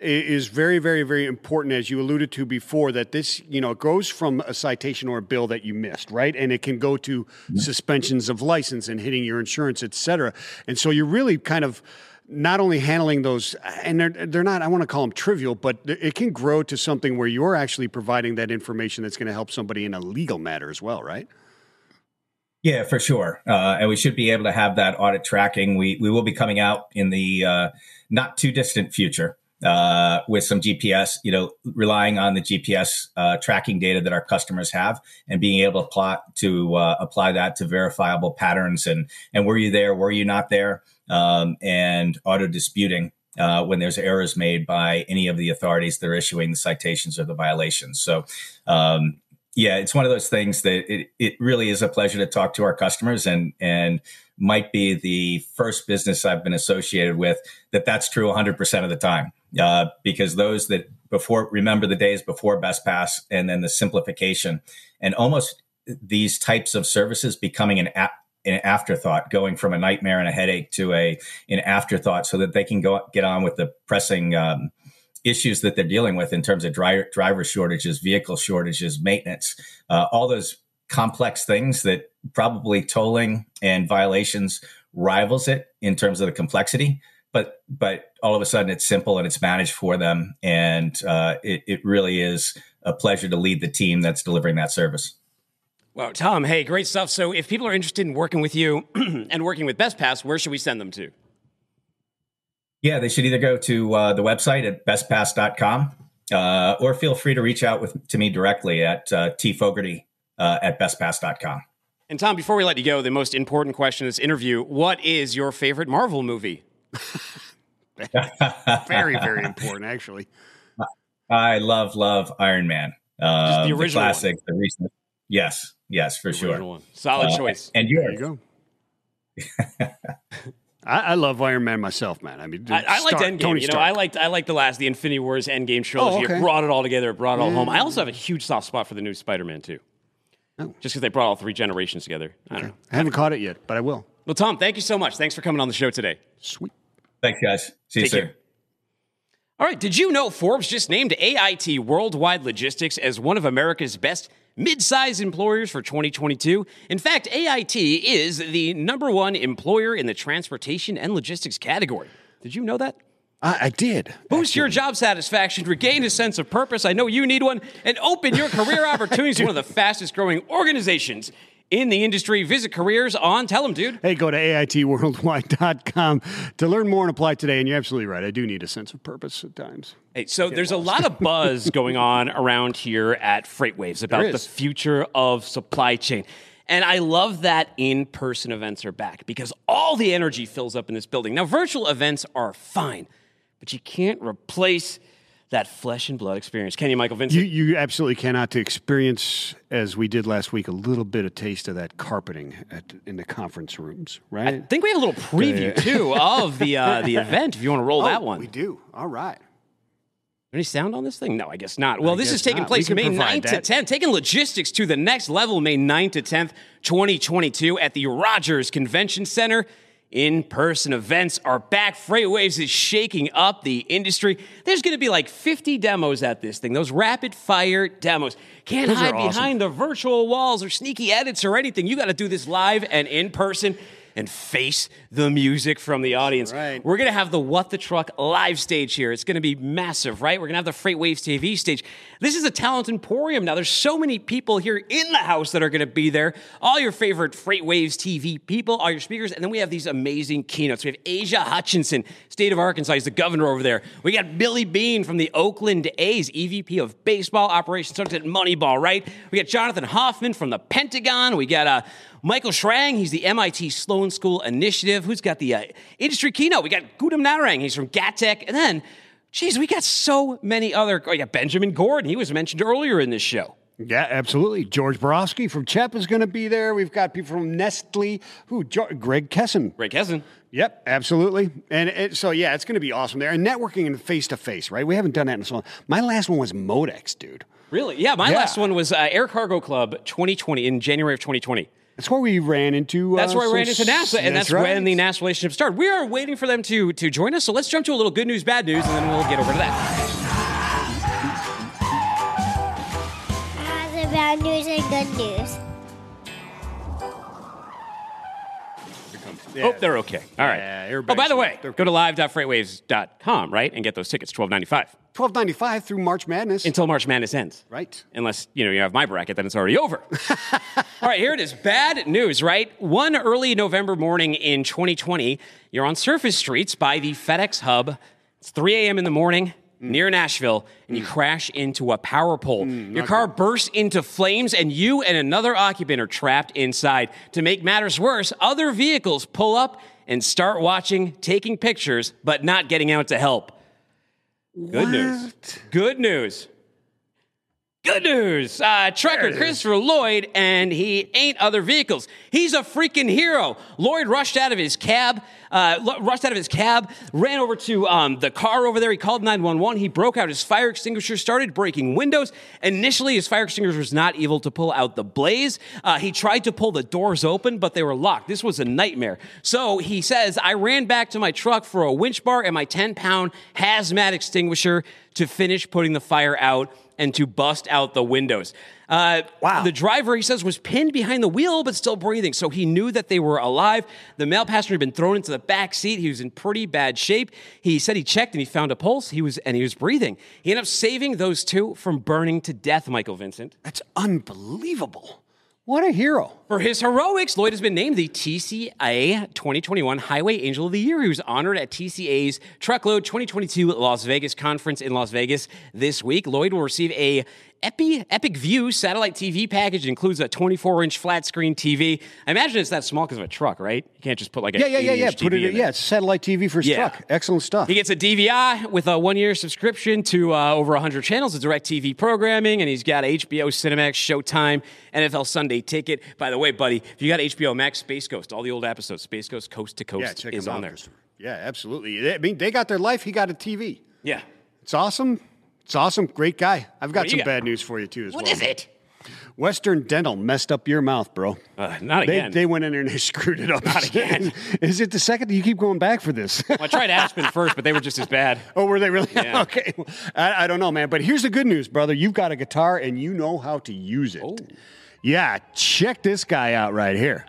is very, very, very important, as you alluded to before, that this, you know, goes from a citation or a bill that you missed, right? And it can go to yeah. suspensions of license and hitting your insurance, et cetera. And so you're really kind of not only handling those, and they're, they're not, I want to call them trivial, but it can grow to something where you're actually providing that information that's going to help somebody in a legal matter as well, right? Yeah, for sure. Uh, and we should be able to have that audit tracking. We, we will be coming out in the uh, not too distant future uh, with some GPS, you know, relying on the GPS uh, tracking data that our customers have and being able to plot to uh, apply that to verifiable patterns and and were you there, were you not there, um, and auto disputing. Uh, when there's errors made by any of the authorities that are issuing the citations or the violations. So, um, yeah, it's one of those things that it, it really is a pleasure to talk to our customers and and might be the first business I've been associated with that that's true 100% of the time uh, because those that before remember the days before Best Pass and then the simplification and almost these types of services becoming an app an afterthought, going from a nightmare and a headache to a an afterthought, so that they can go get on with the pressing um, issues that they're dealing with in terms of driver driver shortages, vehicle shortages, maintenance, uh, all those complex things that probably tolling and violations rivals it in terms of the complexity. But but all of a sudden it's simple and it's managed for them, and uh, it, it really is a pleasure to lead the team that's delivering that service. Well, Tom, hey, great stuff. So, if people are interested in working with you [clears throat] and working with BestPass, where should we send them to? Yeah, they should either go to uh, the website at bestpass.com uh, or feel free to reach out with, to me directly at uh, tfogarty uh, at bestpass.com. And Tom, before we let you go, the most important question in this interview what is your favorite Marvel movie? [laughs] very, very [laughs] important, actually. I love, love Iron Man. Uh, the original the classic, one. the recent. Yes, yes, for sure. One. Solid uh, choice. And yours. There you go. [laughs] I, I, love Iron Man myself, man. I mean, I, I liked Endgame. Tony you know, I liked I liked the last the Infinity Wars Endgame trilogy. Oh, okay. It brought it all together. It brought it all yeah. home. I also have a huge soft spot for the new Spider Man too. Oh. Just because they brought all three generations together. I don't know. I haven't caught it yet, but I will. Well, Tom, thank you so much. Thanks for coming on the show today. Sweet. Thanks, guys. See Take you soon. Care. All right. Did you know Forbes just named AIT Worldwide Logistics as one of America's best mid-sized employers for 2022? In fact, AIT is the number one employer in the transportation and logistics category. Did you know that? I, I did. Boost actually. your job satisfaction, regain a sense of purpose. I know you need one, and open your career [laughs] opportunities to one of the fastest growing organizations in the industry. Visit careers on. Tell them, dude. Hey, go to AITworldwide.com to learn more and apply today. And you're absolutely right. I do need a sense of purpose at times. Hey, so Get there's lost. a lot of buzz [laughs] going on around here at FreightWaves about the future of supply chain. And I love that in person events are back because all the energy fills up in this building. Now, virtual events are fine, but you can't replace that flesh and blood experience. Can you, Michael Vincent? You, you absolutely cannot to experience, as we did last week, a little bit of taste of that carpeting at, in the conference rooms, right? I think we have a little preview, too, of the, uh, the [laughs] event, if you want to roll oh, that one. We do. All right. Any sound on this thing? No, I guess not. Well, I this is taking not. place May 9th that. to 10th, taking logistics to the next level May 9th to 10th, 2022 at the Rogers Convention Center in person events are back. FreightWaves is shaking up the industry. There's going to be like 50 demos at this thing, those rapid fire demos. Can't Those hide awesome. behind the virtual walls or sneaky edits or anything. You got to do this live and in person and face the music from the audience. Right. We're going to have the What the Truck live stage here. It's going to be massive, right? We're going to have the FreightWaves TV stage. This is a talent emporium now. There's so many people here in the house that are going to be there. All your favorite FreightWaves TV people, all your speakers, and then we have these amazing keynotes. We have Asa Hutchinson, state of Arkansas, he's the governor over there. We got Billy Beane from the Oakland A's, EVP of Baseball Operations, starts at Moneyball, right? We got Jonathan Hoffman from the Pentagon. We got uh, Michael Schrage, he's the MIT Sloan School Initiative. Who's got the uh, industry keynote? We got Gautam Narang, he's from Gatik. And then, geez, we got so many other. Oh, yeah, Benjamin Gordon, he was mentioned earlier in this show. Yeah, absolutely. George Borowski from CHEP is going to be there. We've got people from Nestle. Who? Greg Kesson. Greg Kesson. Yep, absolutely. And it, so, yeah, it's going to be awesome there. And networking and face to face, right? We haven't done that in so long. My last one was Modex, dude. Really? Yeah, my yeah. last one was uh, Air Cargo Club 2020 in January of 2020. That's where we ran into. That's uh, where I ran into NASA, and that's, that's right. when the NASA relationship started. We are waiting for them to to join us. So let's jump to a little good news, bad news, and then we'll get over to that. the bad news and good news. Yeah. Oh, they're okay. All right. Yeah, oh, by the way, go to live.freightwaves.com, right, and get those tickets, twelve ninety five. Twelve ninety five through March Madness. Until March Madness ends. Right. Unless, you know, you have my bracket, then it's already over. [laughs] All right, here it is. Bad news, right? One early November morning in 2020, you're on surface streets by the FedEx hub. It's 3 a.m. in the morning. Mm. Near Nashville, and you mm. crash into a power pole. Mm, Your car bursts into flames, and you and another occupant are trapped inside. To make matters worse, other vehicles pull up and start watching, taking pictures, but not getting out to help. Good news. Good news. Good news. Uh, trucker Christopher Lloyd, and he ain't other vehicles. He's a freaking hero. Lloyd rushed out of his cab, uh, l- rushed out of his cab, ran over to um, the car over there. He called 911. He broke out his fire extinguisher, started breaking windows. Initially, his fire extinguisher was not able to pull out the blaze. Uh, he tried to pull the doors open, but they were locked. This was a nightmare. So he says, I ran back to my truck for a winch bar and my 10 pound hazmat extinguisher to finish putting the fire out and to bust out the windows. Uh, wow. The driver, he says, was pinned behind the wheel but still breathing, so he knew that they were alive. The male passenger had been thrown into the back seat. He was in pretty bad shape. He said he checked and he found a pulse. He was and he was breathing. He ended up saving those two from burning to death. Michael Vincent. That's unbelievable. What a hero. For his heroics, Lloyd has been named the TCA 2021 Highway Angel of the Year. He was honored at TCA's Truckload 2022 Las Vegas conference in Las Vegas this week. Lloyd will receive a Epi, EpicVue satellite TV package. It includes a 24 inch flat screen TV. I imagine it's that small because of a truck, right? You can't just put like a Yeah, yeah, yeah, yeah. Put TV it. in. Yeah, it's satellite TV for his Yeah. truck. Excellent stuff. He gets a DVI with a one year subscription to uh, over 100 channels of DIRECTV programming, and he's got HBO, Cinemax, Showtime, NFL Sunday Ticket. By the way, buddy, if you got HBO Max, Space Ghost, all the old episodes, Space Ghost Coast to yeah, Coast check is on there. Yeah, absolutely. They- I mean, they got their life. He got a TV. Yeah. It's awesome. It's awesome. Great guy. I've got some got? bad news for you too. As What well. is it? Western Dental messed up your mouth, bro. Uh, not They, again. they went in there and they [laughs] screwed it up. Not again. [laughs] is it the second? You keep going back for this. [laughs] Well, I tried Aspen first, but they were just as bad. Oh, were they really? Yeah. okay. I, I don't know, man. But here's the good news, brother. You've got a guitar and you know how to use it. Oh. Yeah, check this guy out right here.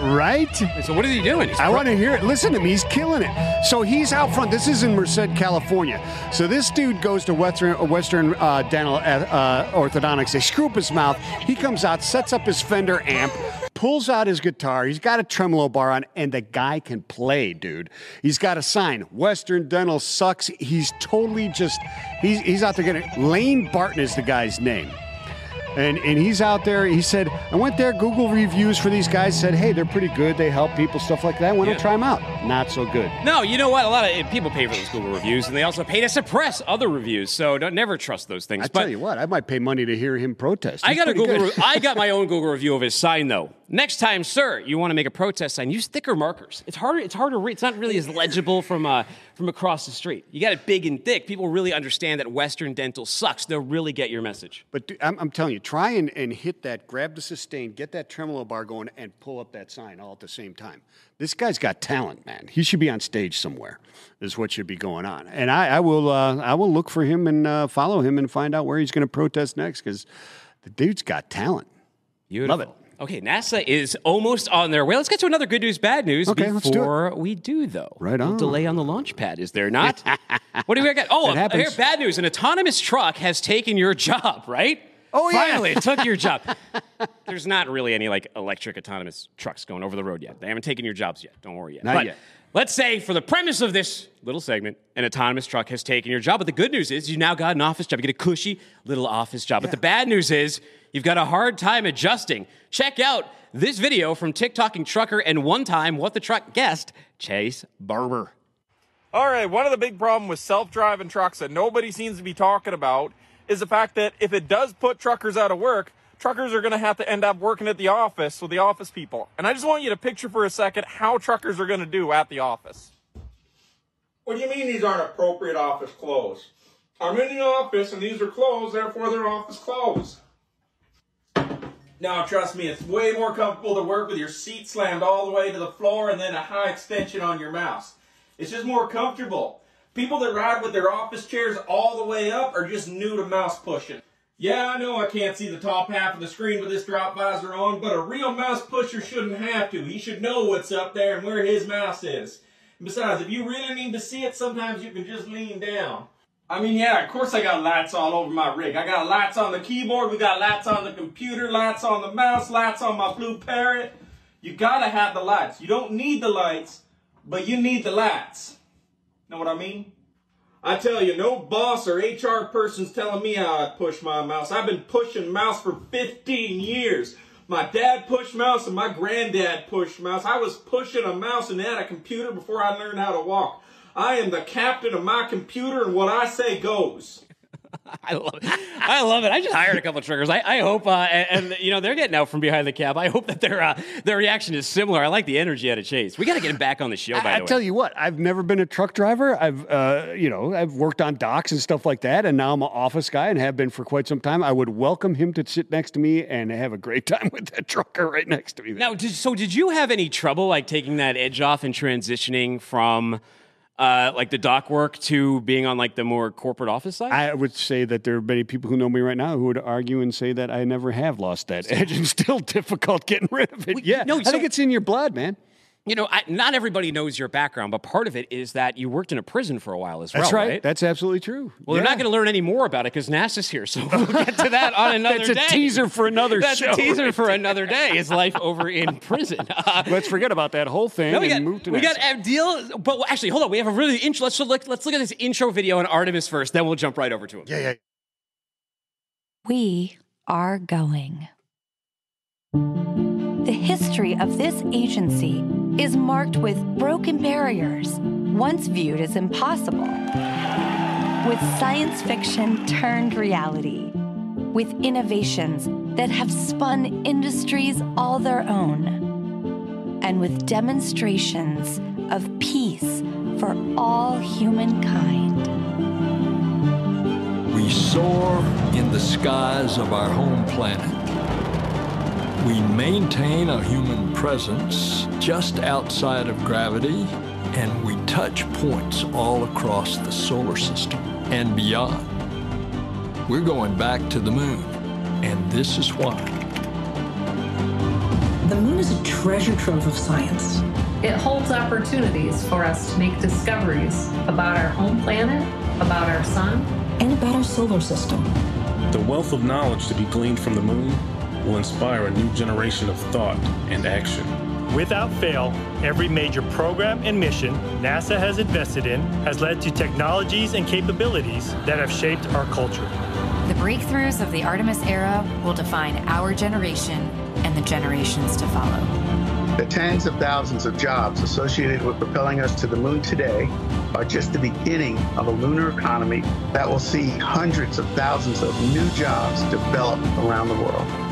Right? So what is he doing? He's I want to hear it. Listen to me. He's killing it. So he's out front. This is in Merced, California. So this dude goes to Western Western uh, Dental uh, Orthodontics. They screw up his mouth. He comes out, sets up his Fender amp, pulls out his guitar. He's got a tremolo bar on, and the guy can play, dude. He's got a sign. Western Dental sucks. He's totally just. He's he's out there getting. Lane Barton is the guy's name. And, and he's out there. He said, I went there, Google reviews for these guys said, hey, they're pretty good. They help people, stuff like that. I want Yeah. to try them out. Not so good. No, you know what? A lot of people pay for those Google reviews, and they also pay to suppress other reviews. So don't never trust those things. I But tell you what, I might pay money to hear him protest. I got a Google. Re- I got my [laughs] own Google review of his sign though. Next time, sir, you want to make a protest sign, use thicker markers. It's harder. It's harder to read. It's not really as legible from uh, from across the street. You got it big and thick. People really understand that Western Dental sucks. They'll really get your message. But I'm, I'm telling you, try and, and hit that, grab the sustain, get that tremolo bar going, and pull up that sign all at the same time. This guy's got talent, man. He should be on stage somewhere. Is what should be going on. And I, I will uh, I will look for him and uh, follow him and find out where he's going to protest next because the dude's got talent. Beautiful. Love it. Okay, NASA is almost on their way. Let's get to another good news, bad news Okay, let's do before we do, though. Right A on. delay on the launch pad, is there not? [laughs] what do we got? Oh, [laughs] here, bad news. An autonomous truck has taken your job, [laughs] right? Oh, yeah. Finally, it took your job. There's not really any like electric autonomous trucks going over the road yet. They haven't taken your jobs yet. Don't worry yet. Not But yet. Let's say, for the premise of this little segment, an autonomous truck has taken your job. But the good news is you now got an office job. You get a cushy little office job. But the bad news is you've got a hard time adjusting. Check out this video from TikToking trucker and one time what the truck guest, Chase Barber. All right, one of the big problems with self-driving trucks that nobody seems to be talking about is the fact that if it does put truckers out of work, truckers are going to have to end up working at the office with the office people. And I just want you to picture for a second how truckers are going to do at the office. What do you mean these aren't appropriate office clothes? I'm in the office and these are clothes, therefore they're office clothes. Now, trust me, it's way more comfortable to work with your seat slammed all the way to the floor and then a high extension on your mouse. It's just more comfortable. People that ride with their office chairs all the way up are just new to mouse pushing. Yeah, I know I can't see the top half of the screen with this drop visor on, but a real mouse pusher shouldn't have to. He should know what's up there and where his mouse is. And besides, if you really need to see it, sometimes you can just lean down. I mean, yeah, of course I got lights all over my rig. I got lights on the keyboard, we got lights on the computer, lights on the mouse, lights on my blue parrot. You gotta have the lights. You don't need the lights, but you need the lights. Know what I mean? I tell you, no boss or HR person's telling me how I push my mouse. I've been pushing mouse for 15 years. My dad pushed mouse and my granddad pushed mouse. I was pushing a mouse and had a computer before I learned how to walk. I am the captain of my computer and what I say goes. [laughs] I love it. I love it. I just hired a couple of truckers. I, I hope, uh, and, and, you know, they're getting out from behind the cab. I hope that their uh, their reaction is similar. I like the energy out of Chase. We got to get him back on the show. By I, the way, tell you what, I've never been a truck driver. I've, uh, you know, I've worked on docks and stuff like that, and now I'm an office guy and have been for quite some time. I would welcome him to sit next to me and have a great [laughs] time with that trucker right next to me. Now, did, so did you have any trouble like taking that edge off and transitioning from? Uh, like the dock work to being on like the more corporate office side? I would say that there are many people who know me right now who would argue and say that I never have lost that [laughs] edge and still difficult getting rid of it. yeah, no, I think it's in your blood, man you know, I, not everybody knows your background, but part of it is that you worked in a prison for a while as That's well. right. right? That's absolutely true. Well, yeah. they're not going to learn any more about it because NASA's here, so we'll get to that on [laughs] another That's day. That's a teaser for another That's [laughs] show. That's a teaser for [laughs] another day. Is life over in prison? Uh, let's forget about that whole thing no, we and got, move to We NASA. got a deal, but actually, hold on. We have a really intro. Let's look. Let's look at this intro video on Artemis first. Then we'll jump right over to him. Yeah, yeah. We are going. The history of this agency is marked with broken barriers, once viewed as impossible, with science fiction turned reality, with innovations that have spun industries all their own, and with demonstrations of peace for all humankind. We soar in the skies of our home planet. We maintain a human presence just outside of gravity, and we touch points all across the solar system and beyond. We're going back to the moon, and this is why. The moon is a treasure trove of science. It holds opportunities for us to make discoveries about our home planet, about our sun, and about our solar system. The wealth of knowledge to be gleaned from the moon will inspire a new generation of thought and action. Without fail, every major program and mission NASA has invested in has led to technologies and capabilities that have shaped our culture. The breakthroughs of the Artemis era will define our generation and the generations to follow. The tens of thousands of jobs associated with propelling us to the moon today are just the beginning of a lunar economy that will see hundreds of thousands of new jobs develop around the world.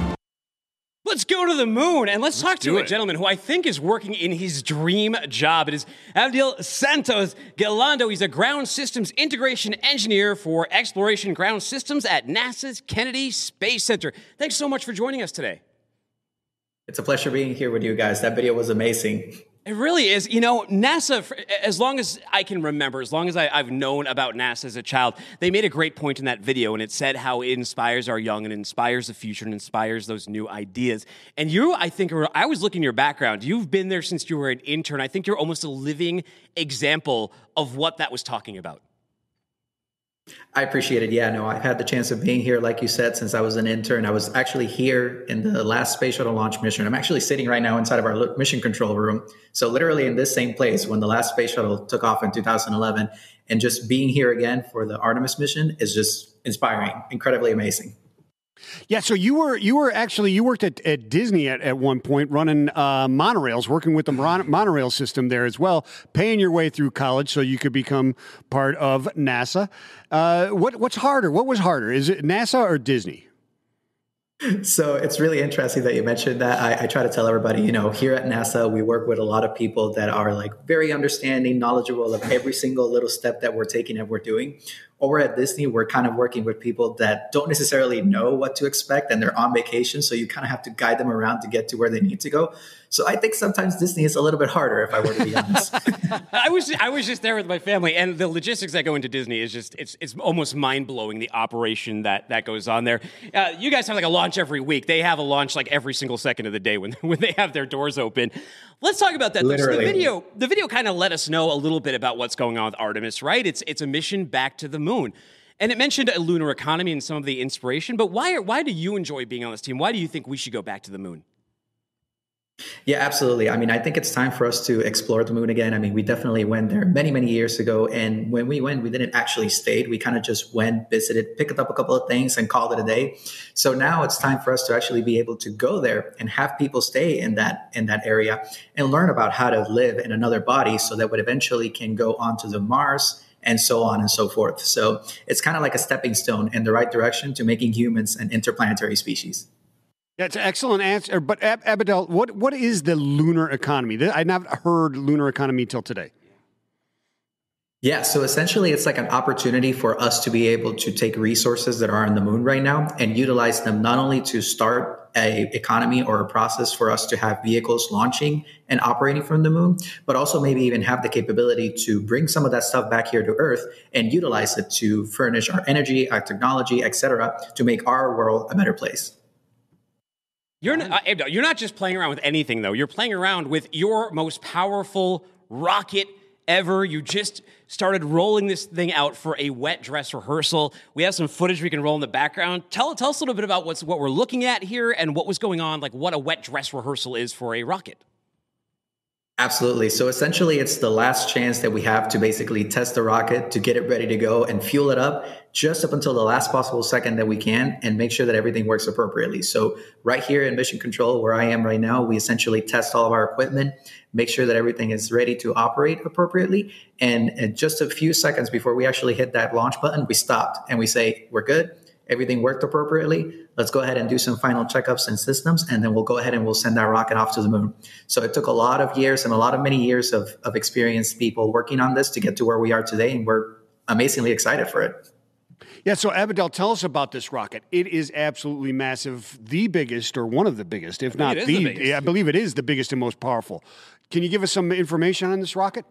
Let's go to the moon and let's, let's talk to it. a gentleman who I think is working in his dream job. It is Abdiel Santos Galindo. He's a ground systems integration engineer for exploration ground systems at NASA's Kennedy Space Center. Thanks so much for joining us today. It's a pleasure being here with you guys. That video was amazing. It really is. You know, NASA, as long as I can remember, as long as I, have known about NASA as a child, they made a great point in that video, and it said how it inspires our young and inspires the future and inspires those new ideas. And you, I think, I was looking at your background. You've been there since you were an intern. I think you're almost a living example of what that was talking about. I appreciate it. Yeah, no, I've had the chance of being here, like you said, since I was an intern. I was actually here in the last space shuttle launch mission. I'm actually sitting right now inside of our mission control room. So, literally in this same place when the last space shuttle took off in 2011. And just being here again for the Artemis mission is just inspiring, incredibly amazing. Yeah, so you were you were actually you worked at, at Disney at, at one point running uh, monorails, working with the mon- monorail system there as well, paying your way through college so you could become part of NASA. Uh, what what's harder? What was harder? Is it NASA or Disney? So it's really interesting that you mentioned that. I, I, try to tell everybody, you know, here at NASA, we work with a lot of people that are like very understanding, knowledgeable of every single little step that we're taking and we're doing. Over at Disney, we're kind of working with people that don't necessarily know what to expect and they're on vacation. So you kind of have to guide them around to get to where they need to go. So I think sometimes Disney is a little bit harder, if I were to be honest. [laughs] I was I was just there with my family, and the logistics that go into Disney is just it's it's almost mind blowing the operation that that goes on there. Uh, you guys have like a launch every week. They have a launch like every single second of the day when [laughs] when they have their doors open. Let's talk about that. Literally. So the video the video kind of let us know a little bit about what's going on with Artemis, right? It's it's a mission back to the moon. And it mentioned a lunar economy and some of the inspiration, but why why do you enjoy being on this team? Why do you think we should go back to the moon? Yeah, absolutely. I mean, I think it's time for us to explore the moon again. I mean, we definitely went there many, many years ago. And when we went, we didn't actually stay. We kind of just went, visited, picked up a couple of things and called it a day. So now it's time for us to actually be able to go there and have people stay in that in that area and learn about how to live in another body so that we eventually can go onto the Mars and so on and so forth. So it's kind of like a stepping stone in the right direction to making humans an interplanetary species. That's an excellent answer. But Ab- Abidel, what what is the lunar economy? I've not heard lunar economy till today. Yeah, so essentially it's like an opportunity for us to be able to take resources that are on the moon right now and utilize them not only to start a economy or a process for us to have vehicles launching and operating from the moon, but also maybe even have the capability to bring some of that stuff back here to Earth and utilize it to furnish our energy, our technology, etc., to make our world a better place. You're not, uh, you're not just playing around with anything, though. You're playing around with your most powerful rocket ever. You just started rolling this thing out for a wet dress rehearsal. We have some footage we can roll in the background. Tell, tell us a little bit about what's, what we're looking at here and what was going on, like what a wet dress rehearsal is for a rocket. Absolutely. So essentially, it's the last chance that we have to basically test the rocket to get it ready to go and fuel it up just up until the last possible second that we can and make sure that everything works appropriately. So, right here in Mission Control, where I am right now, we essentially test all of our equipment, make sure that everything is ready to operate appropriately. And just a few seconds before we actually hit that launch button, we stopped and we say, We're good everything worked appropriately. Let's go ahead and do some final checkups and systems, and then we'll go ahead and we'll send that rocket off to the moon. So it took a lot of years and a lot of many years of, of experienced people working on this to get to where we are today, and we're amazingly excited for it. Yeah, so Abidel, tell us about this rocket. It is absolutely massive, the biggest or one of the biggest, if not the, the I believe it is the biggest and most powerful. Can you give us some information on this rocket?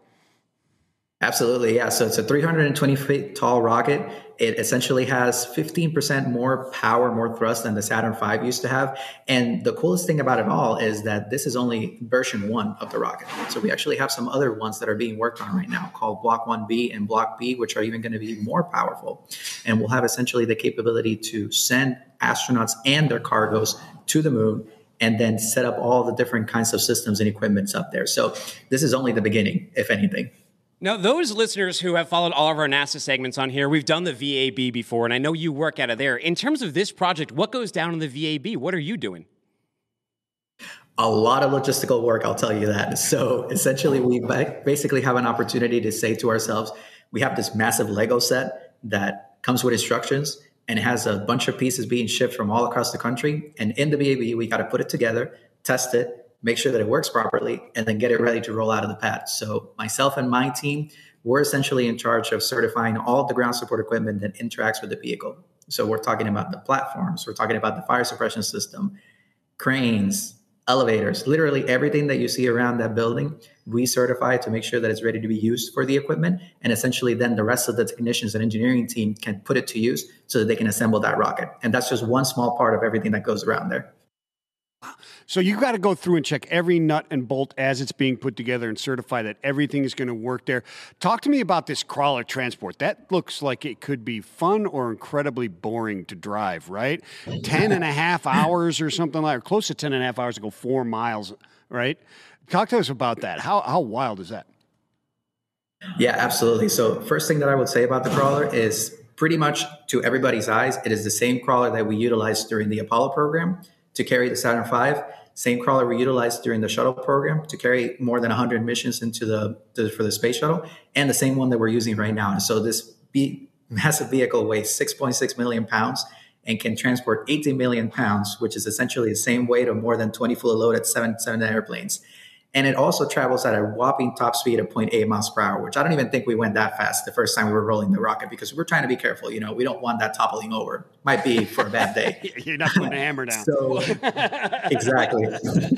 Absolutely, yeah. So it's a 320 feet tall rocket. It essentially has 15% more power, more thrust than the Saturn V used to have. And the coolest thing about it all is that this is only version one of the rocket. So we actually have some other ones that are being worked on right now called Block 1B and Block B, which are even going to be more powerful. And we'll have essentially the capability to send astronauts and their cargoes to the moon and then set up all the different kinds of systems and equipments up there. So this is only the beginning, if anything. Now, those listeners who have followed all of our NASA segments on here, we've done the VAB before, and I know you work out of there. In terms of this project, what goes down in the VAB? What are you doing? A lot of logistical work, I'll tell you that. So essentially, we basically have an opportunity to say to ourselves, we have this massive Lego set that comes with instructions and it has a bunch of pieces being shipped from all across the country. And in the VAB, we got to put it together, test it, make sure that it works properly, and then get it ready to roll out of the pad. So myself and my team, we're essentially in charge of certifying all the ground support equipment that interacts with the vehicle. So we're talking about the platforms, we're talking about the fire suppression system, cranes, elevators, literally everything that you see around that building, we certify to make sure that it's ready to be used for the equipment. And essentially, then the rest of the technicians and engineering team can put it to use so that they can assemble that rocket. And that's just one small part of everything that goes around there. So you've got to go through and check every nut and bolt as it's being put together and certify that everything is going to work there. Talk to me about this crawler transport. That looks like it could be fun or incredibly boring to drive, right? 10 and a half [laughs] hours or something like, or close to 10 and a half hours to go four miles, right? Talk to us about that. How, how wild is that? Yeah, absolutely. So, first thing that I would say about the crawler is pretty much to everybody's eyes, it is the same crawler that we utilized during the Apollo program to carry the Saturn V. Same crawler we utilized during the shuttle program to carry more than 100 missions into the, the for the space shuttle, and the same one that we're using right now. And so this be, massive vehicle weighs 6.6 million pounds and can transport 18 million pounds, which is essentially the same weight of more than 20 full load at seven seven airplanes and it also travels at a whopping top speed of 0.8 miles per hour, which I don't even think we went that fast the first time we were rolling the rocket because we're trying to be careful. You know, we don't want that toppling over. Might be for a bad day. [laughs] You're not putting a hammer down. so, [laughs] exactly.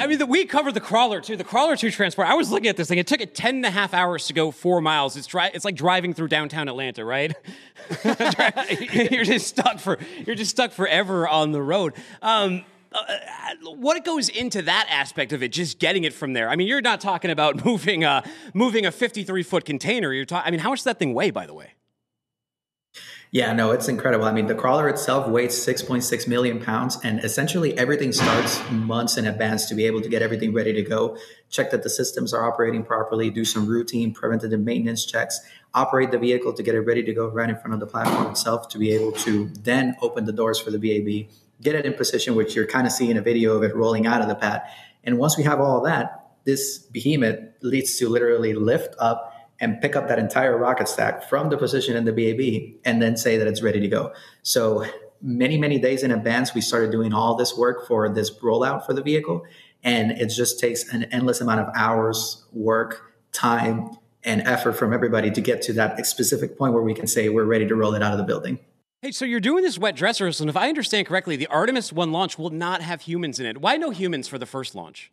I mean, the, we covered the crawler too. The crawler two transport. I was looking at this thing. It took it 10 and a half hours to go four miles. It's dry, It's like driving through downtown Atlanta, right? [laughs] you're just stuck for. You're just stuck forever on the road. Um, uh, what goes into that aspect of it, just getting it from there. I mean, you're not talking about [laughs] moving a moving a 53 foot container. You're talking. I mean, how much does that thing weigh, by the way? Yeah, no, it's incredible. I mean, the crawler itself weighs 6.6 million pounds, and essentially everything starts months in advance to be able to get everything ready to go. Check that the systems are operating properly, do some routine preventative maintenance checks, operate the vehicle to get it ready to go right in front of the platform itself to be able to then open the doors for the VAB get it in position, which you're kind of seeing a video of it rolling out of the pad. And once we have all that, this behemoth leads to literally lift up and pick up that entire rocket stack from the position in the VAB and then say that it's ready to go. So many, many days in advance, we started doing all this work for this rollout for the vehicle. And it just takes an endless amount of hours, work, time, and effort from everybody to get to that specific point where we can say we're ready to roll it out of the building. Hey, so you're doing this wet dress rehearsal, and if I understand correctly, the Artemis 1 launch will not have humans in it. Why no humans for the first launch?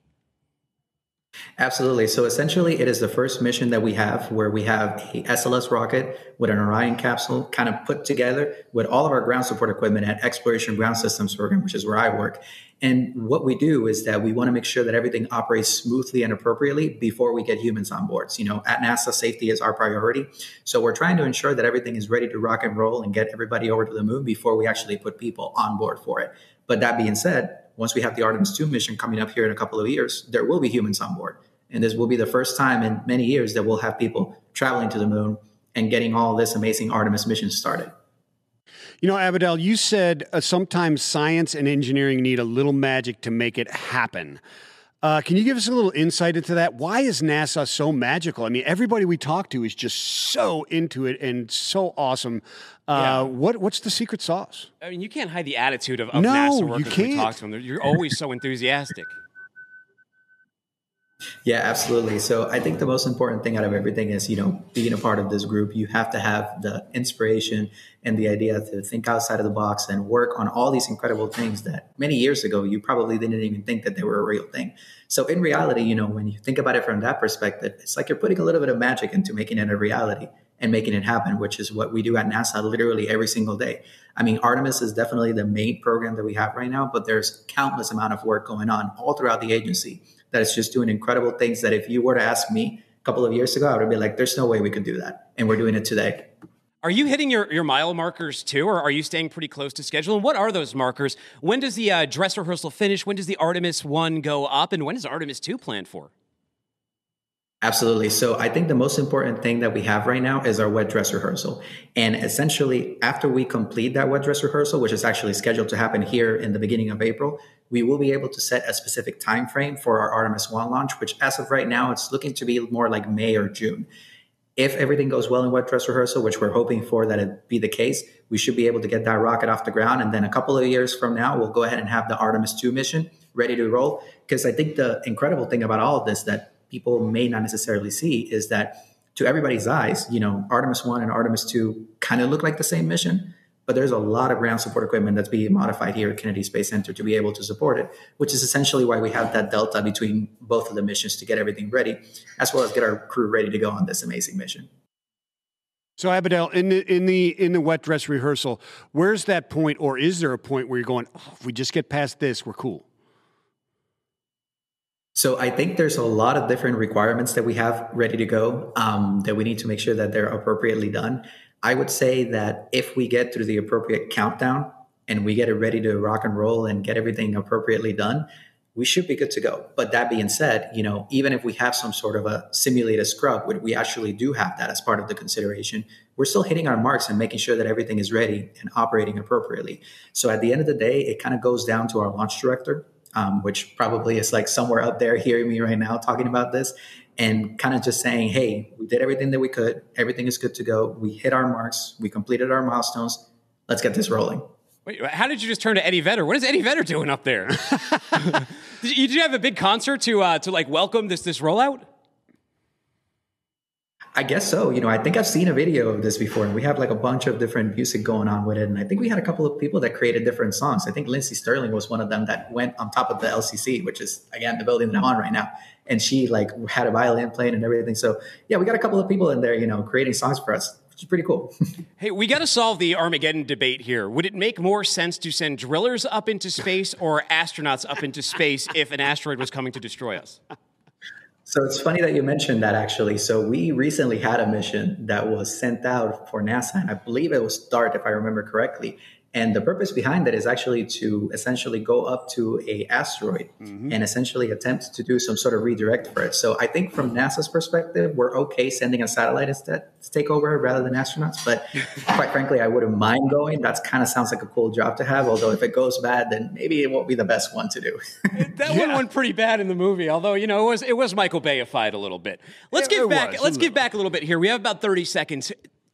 Absolutely. So essentially, it is the first mission that we have where we have a SLS rocket with an Orion capsule kind of put together with all of our ground support equipment at Exploration Ground Systems Program, which is where I work. And what we do is that we want to make sure that everything operates smoothly and appropriately before we get humans on board. So, you know, at NASA, safety is our priority. So we're trying to ensure that everything is ready to rock and roll and get everybody over to the moon before we actually put people on board for it. But that being said, once we have the Artemis 2 mission coming up here in a couple of years, there will be humans on board. And this will be the first time in many years that we'll have people traveling to the moon and getting all this amazing Artemis mission started. You know, Abidel, you said uh, sometimes science and engineering need a little magic to make it happen. Uh, can you give us a little insight into that? Why is NASA so magical? I mean, everybody we talk to is just so into it and so awesome. Uh, yeah. What what's the secret sauce? I mean, you can't hide the attitude of, of no, NASA workers you can't. we talk to them. You're always so enthusiastic. Yeah, absolutely. So I think the most important thing out of everything is, you know, being a part of this group, you have to have the inspiration and the idea to think outside of the box and work on all these incredible things that many years ago you probably didn't even think that they were a real thing. So in reality, you know, when you think about it from that perspective, it's like you're putting a little bit of magic into making it a reality and making it happen, which is what we do at NASA literally every single day. I mean, Artemis is definitely the main program that we have right now, but there's countless amount of work going on all throughout the agency that is just doing incredible things that if you were to ask me a couple of years ago, I would be like, there's no way we could do that. And we're doing it today. Are you hitting your, your mile markers too, or are you staying pretty close to schedule? And what are those markers? When does the uh, dress rehearsal finish? When does the Artemis 1 go up? And when is Artemis 2 planned for? Absolutely. So I think the most important thing that we have right now is our wet dress rehearsal. And essentially, after we complete that wet dress rehearsal, which is actually scheduled to happen here in the beginning of April, we will be able to set a specific time frame for our Artemis 1 launch, which as of right now, it's looking to be more like May or June. If everything goes well in wet dress rehearsal, which we're hoping for that it be the case, we should be able to get that rocket off the ground. And then a couple of years from now, we'll go ahead and have the Artemis 2 mission ready to roll. Because I think the incredible thing about all of this that people may not necessarily see is that to everybody's eyes, you know, Artemis 1 and Artemis 2 kind of look like the same mission, but there's a lot of ground support equipment that's being modified here at Kennedy Space Center to be able to support it, which is essentially why we have that delta between both of the missions to get everything ready, as well as get our crew ready to go on this amazing mission. So Abidel, in the in the in the wet dress rehearsal, where's that point, or is there a point where you're going, oh, if we just get past this, we're cool? So I think there's a lot of different requirements that we have ready to go um, that we need to make sure that they're appropriately done. I would say that if we get through the appropriate countdown and we get it ready to rock and roll and get everything appropriately done, we should be good to go. But that being said, you know, even if we have some sort of a simulated scrub, we actually do have that as part of the consideration. We're still hitting our marks and making sure that everything is ready and operating appropriately. So at the end of the day, it kind of goes down to our launch director um, which probably is like somewhere up there [laughs] hearing me right now talking about this and kind of just saying, hey, we did everything that we could. Everything is good to go. We hit our marks. We completed our milestones. Let's get this rolling. Wait, how did you just turn to Eddie Vedder? What is Eddie Vedder doing up there? [laughs] did, you, did you have a big concert to uh, to like welcome this this rollout? I guess so. You know, I think I've seen a video of this before, and we have like a bunch of different music going on with it. And I think we had a couple of people that created different songs. I think Lindsey Stirling was one of them that went on top of the LCC, which is again the building that I'm on right now. And she like had a violin playing and everything. So yeah, we got a couple of people in there, you know, creating songs for us, which is pretty cool. [laughs] hey, we got to solve the Armageddon debate here. Would it make more sense to send drillers up into space or astronauts up into space if an asteroid was coming to destroy us? So it's funny that you mentioned that actually. So we recently had a mission that was sent out for NASA, and I believe it was DART, if I remember correctly. And the purpose behind that is actually to essentially go up to a asteroid Mm-hmm. and essentially attempt to do some sort of redirect for it. So I think from NASA's perspective, we're okay sending a satellite instead to take over rather than astronauts. But [laughs] quite frankly, I wouldn't mind going. That kind of sounds like a cool job to have. Although if it goes bad, then maybe it won't be the best one to do. That [laughs] one went pretty bad in the movie, although you know it was it was Michael Bayified a little bit. Let's Yeah, give it back. was, let's give back a little bit here. We have about thirty seconds.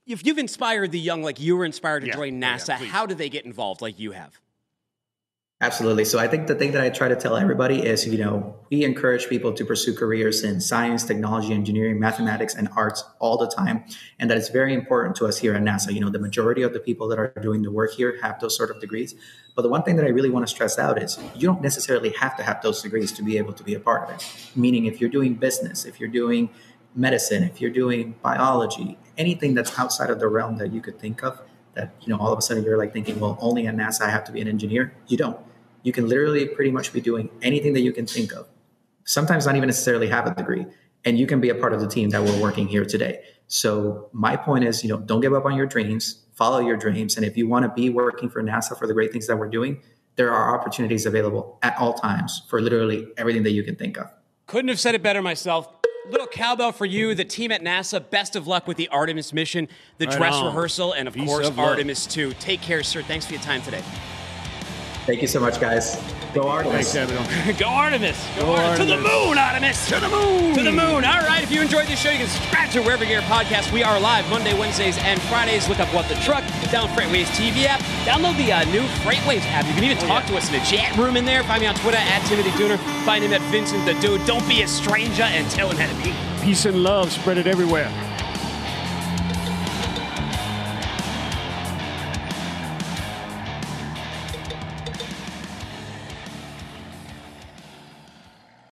If you've inspired the young, like you were inspired to join oh, NASA, how do they get involved, like you have? Absolutely. So I think the thing that I try to tell everybody is, you know, we encourage people to pursue careers in science, technology, engineering, mathematics, and arts all the time. And that is very important to us here at NASA. You know, the majority of the people that are doing the work here have those sort of degrees. But the one thing that I really want to stress out is you don't necessarily have to have those degrees to be able to be a part of it. Meaning if you're doing business, if you're doing medicine, if you're doing biology, anything that's outside of the realm that you could think of, that you know all of a sudden you're like thinking well only at nasa i have to be an engineer. You don't. You can literally pretty much be doing anything that you can think of. Sometimes not even necessarily have a degree and you can be a part of the team that we're working here today. So my point is you know don't give up on your dreams. Follow your dreams and if you want to be working for nasa for the great things that we're doing there are opportunities available at all times for literally everything that you can think of. Couldn't have said it better myself. Little cowbell for you, the team at NASA. Best of luck with the Artemis mission, the Right dress on. rehearsal, and of Peace course of. Artemis too. Take care, sir. Thanks for your time today. thank you so much guys go artemis [laughs] Go Artemis! Go, Go Artemis. To the moon, Artemis! To the moon! To the moon! All right, if you enjoyed this show, you can subscribe to wherever you get your podcast. We are live Monday, Wednesdays, and Fridays. Look up What the Truck, down FreightWaves TV app, download the uh, new FreightWaves app. You can even talk to us in the chat room in there. Find me on Twitter at Timothy Dooner. Find him at Vincent the Dude. Don't be a stranger and tell him how to be. Peace and love, spread it everywhere.